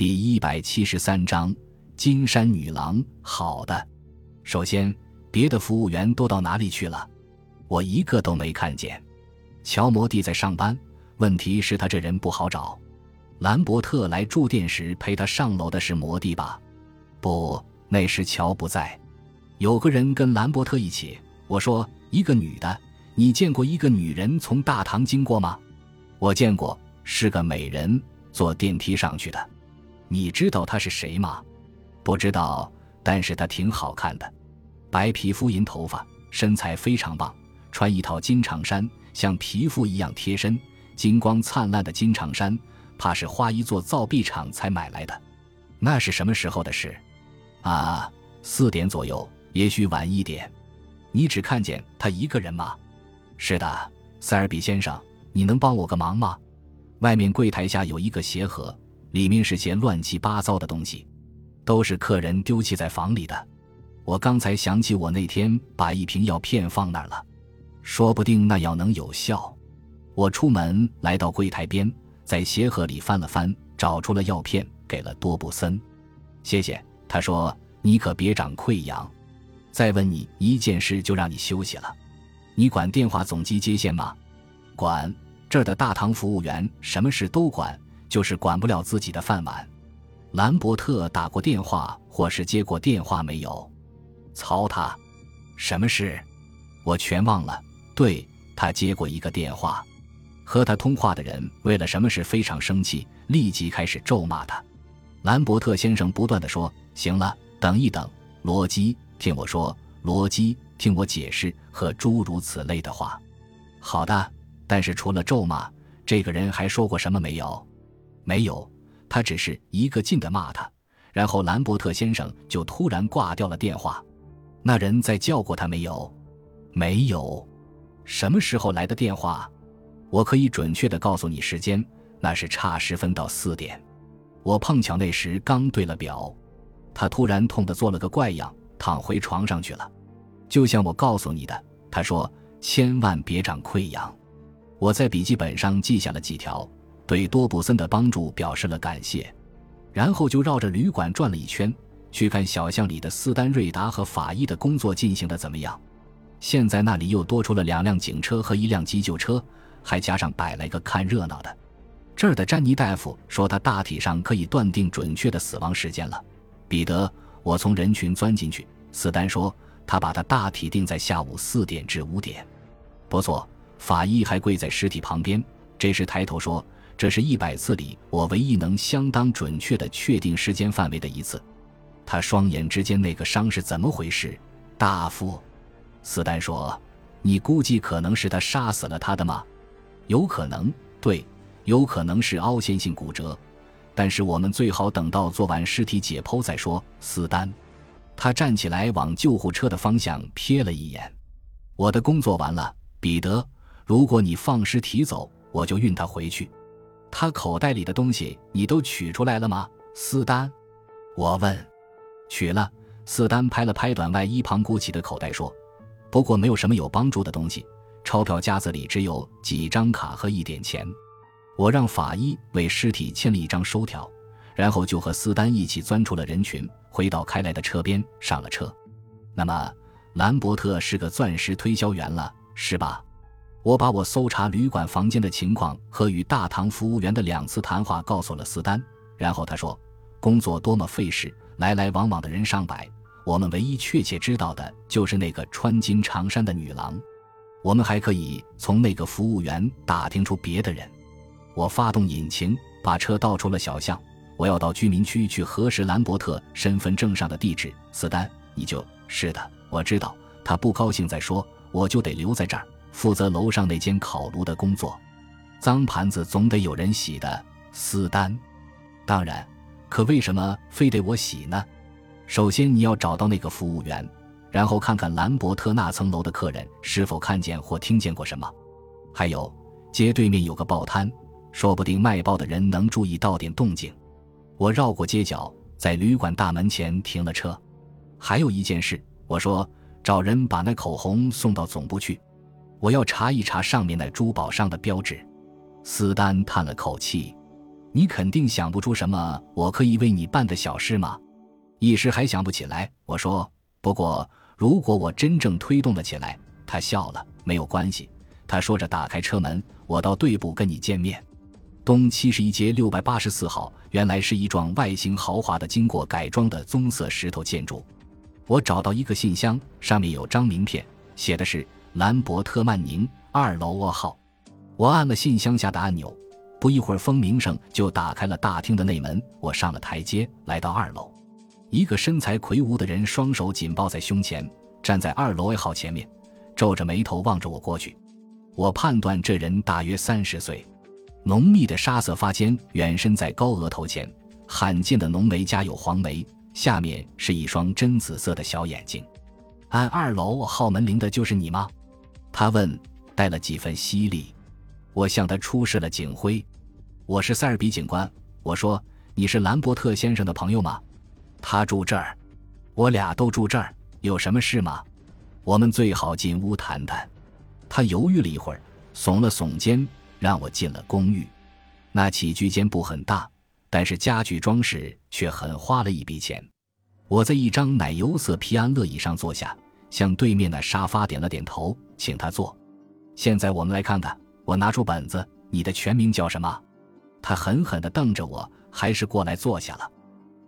第一百七十三章金山女郎。好的，首先，别的服务员都到哪里去了？我一个都没看见。乔摩蒂在上班，问题是他这人不好找。兰伯特来住店时陪他上楼的是摩蒂吧？不，那时乔不在。有个人跟兰伯特一起。我说一个女的，你见过一个女人从大堂经过吗？我见过，是个美人，坐电梯上去的。你知道他是谁吗？不知道，但是他挺好看的，白皮肤、银头发，身材非常棒，穿一套金长衫，像皮肤一样贴身，金光灿烂的金长衫，怕是花一座造币厂才买来的。那是什么时候的事？啊，四点左右，也许晚一点。你只看见他一个人吗？是的，塞尔比先生，你能帮我个忙吗？外面柜台下有一个鞋盒。里面是些乱七八糟的东西，都是客人丢弃在房里的。我刚才想起，我那天把一瓶药片放那儿了，说不定那药能有效。我出门来到柜台边，在鞋盒里翻了翻，找出了药片，给了多布森。谢谢，他说：“你可别长溃疡。”再问你一件事，就让你休息了。你管电话总机接线吗？管，这儿的大堂服务员什么事都管。就是管不了自己的饭碗。兰伯特打过电话或是接过电话没有？操他！什么事？我全忘了。对他接过一个电话，和他通话的人为了什么事非常生气，立即开始咒骂他。兰伯特先生不断的说：“行了，等一等，罗基，听我说，罗基，听我解释，和诸如此类的话。”好的，但是除了咒骂，这个人还说过什么没有？没有，他只是一个劲的骂他，然后兰伯特先生就突然挂掉了电话。那人再叫过他没有？没有。什么时候来的电话？我可以准确的告诉你时间，那是差十分到四点。我碰巧那时刚对了表。他突然痛得做了个怪样，躺回床上去了。就像我告诉你的，他说千万别长溃疡。我在笔记本上记下了几条。对多布森的帮助表示了感谢，然后就绕着旅馆转了一圈，去看小巷里的斯丹瑞达和法医的工作进行的怎么样。现在那里又多出了两辆警车和一辆急救车，还加上摆了个看热闹的。这儿的詹妮大夫说，他大体上可以断定准确的死亡时间了。彼得，我从人群钻进去。斯丹说，他把他大体定在下午四点至五点。不错，法医还跪在尸体旁边，这时抬头说。这是一百次里我唯一能相当准确的确定时间范围的一次。他双眼之间那个伤是怎么回事，大夫？斯丹说：“你估计可能是他杀死了他的吗？有可能，对，有可能是凹陷性骨折。但是我们最好等到做完尸体解剖再说。”斯丹，他站起来往救护车的方向瞥了一眼。我的工作完了，彼得。如果你放尸体走，我就运他回去。他口袋里的东西你都取出来了吗，斯丹？我问。取了。斯丹拍了拍短外衣旁鼓起的口袋，说：“不过没有什么有帮助的东西，钞票夹子里只有几张卡和一点钱。”我让法医为尸体签了一张收条，然后就和斯丹一起钻出了人群，回到开来的车边，上了车。那么，兰伯特是个钻石推销员了，是吧？我把我搜查旅馆房间的情况和与大堂服务员的两次谈话告诉了斯丹，然后他说：“工作多么费事，来来往往的人上百，我们唯一确切知道的就是那个穿金长衫的女郎。我们还可以从那个服务员打听出别的人。”我发动引擎，把车倒出了小巷。我要到居民区去核实兰伯特身份证上的地址。斯丹，你就是的，我知道。他不高兴再说，我就得留在这儿。负责楼上那间烤炉的工作，脏盘子总得有人洗的。斯丹，当然，可为什么非得我洗呢？首先你要找到那个服务员，然后看看兰伯特那层楼的客人是否看见或听见过什么。还有，街对面有个报摊，说不定卖报的人能注意到点动静。我绕过街角，在旅馆大门前停了车。还有一件事，我说找人把那口红送到总部去。我要查一查上面那珠宝上的标志。斯丹叹了口气：“你肯定想不出什么我可以为你办的小事吗？一时还想不起来。我说，不过如果我真正推动了起来，他笑了，没有关系。他说着打开车门，我到队部跟你见面。东七十一街六百八十四号，原来是一幢外形豪华的、经过改装的棕色石头建筑。我找到一个信箱，上面有张名片，写的是兰伯特曼宁二楼卧号。我按了信箱下的按钮。不一会儿，风鸣声就打开了大厅的内门。我上了台阶，来到二楼。一个身材魁梧的人，双手紧抱在胸前，站在二楼 A 号前面，皱着眉头望着我过去。我判断这人大约三十岁，浓密的沙色发间远伸在高额头前，罕见的浓眉加有黄眉，下面是一双真紫色的小眼睛。按二楼号门铃的就是你吗？他问，带了几分犀利。我向他出示了警徽。我是塞尔比警官。我说：“你是兰伯特先生的朋友吗？”他住这儿，我俩都住这儿。有什么事吗？我们最好进屋谈谈。他犹豫了一会儿，耸了耸肩，让我进了公寓。那起居间不很大，但是家具装饰却很花了一笔钱。我在一张奶油色皮安乐椅上坐下，向对面的沙发点了点头，请他坐。现在我们来看看。我拿出本子，你的全名叫什么？他狠狠地瞪着我，还是过来坐下了。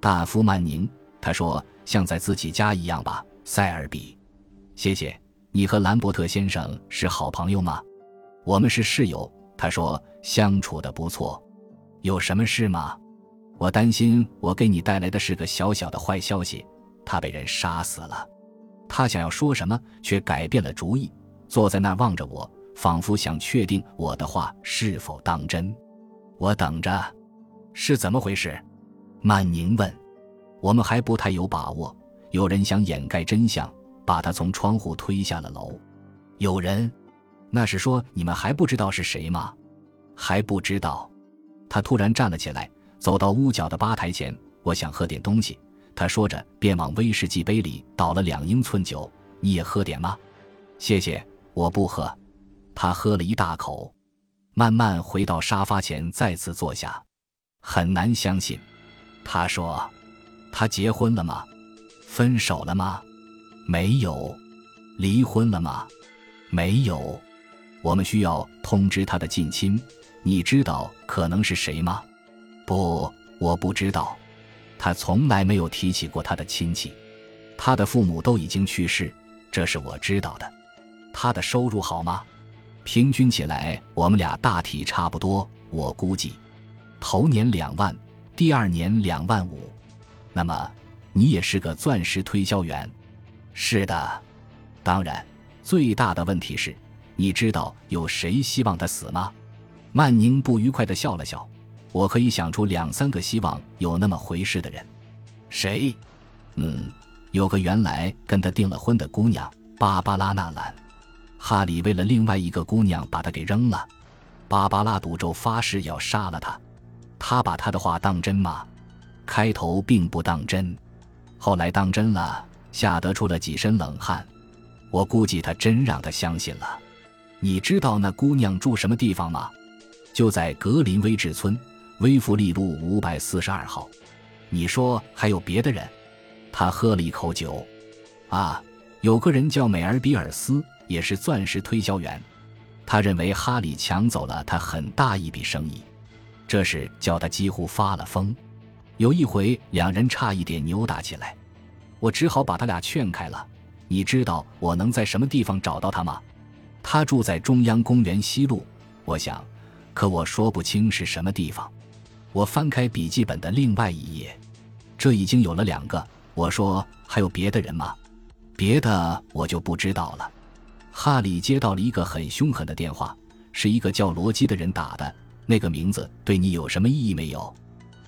大夫曼宁，他说像在自己家一样吧。塞尔比，谢谢。你和兰伯特先生是好朋友吗？我们是室友。他说相处的不错。有什么事吗？我担心我给你带来的是个小小的坏消息，他被人杀死了。他想要说什么，却改变了主意，坐在那儿望着我，仿佛想确定我的话是否当真。我等着，是怎么回事？曼宁问。我们还不太有把握。有人想掩盖真相，把他从窗户推下了楼。有人？那是说你们还不知道是谁吗？还不知道。他突然站了起来，走到屋角的吧台前。我想喝点东西。他说着，便往威士忌杯里倒了两英寸酒。你也喝点吗？谢谢，我不喝。他喝了一大口。慢慢回到沙发前，再次坐下。很难相信，他说：“他结婚了吗？分手了吗？没有。离婚了吗？没有。我们需要通知他的近亲。你知道可能是谁吗？不，我不知道。他从来没有提起过他的亲戚。他的父母都已经去世，这是我知道的。他的收入好吗？”平均起来，我们俩大体差不多。我估计，头年两万，第二年两万五。那么，你也是个钻石推销员？是的。当然，最大的问题是，你知道有谁希望他死吗？曼宁不愉快地笑了笑。我可以想出两三个希望有那么回事的人。谁？嗯，有个原来跟他订了婚的姑娘，芭芭拉·纳兰。哈里为了另外一个姑娘把他给扔了，芭芭拉赌咒发誓要杀了他，他把他的话当真吗？开头并不当真，后来当真了，吓得出了几身冷汗。我估计他真让他相信了。你知道那姑娘住什么地方吗？就在格林威治村威弗利路五百四十二号。你说还有别的人？他喝了一口酒。啊，有个人叫美尔比尔斯。也是钻石推销员，他认为哈里抢走了他很大一笔生意，这事叫他几乎发了疯。有一回，两人差一点扭打起来，我只好把他俩劝开了。你知道我能在什么地方找到他吗？他住在中央公园西路。我想，可我说不清是什么地方。我翻开笔记本的另外一页，这已经有了两个。我说还有别的人吗？别的我就不知道了。哈里接到了一个很凶狠的电话，是一个叫罗基的人打的。那个名字对你有什么意义没有？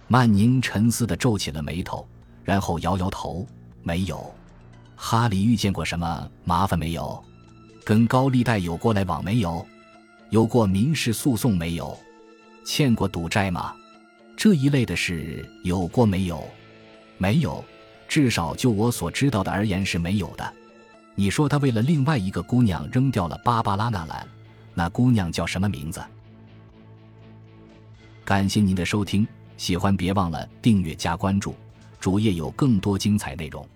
曼宁沉思地皱起了眉头，然后摇摇头：“没有。”哈里遇见过什么麻烦没有？跟高利贷有过来往没有？有过民事诉讼没有？欠过赌债吗？这一类的事有过没有？没有，至少就我所知道的而言是没有的。你说他为了另外一个姑娘扔掉了芭芭拉·纳兰，那姑娘叫什么名字？感谢您的收听，喜欢别忘了订阅加关注，主页有更多精彩内容。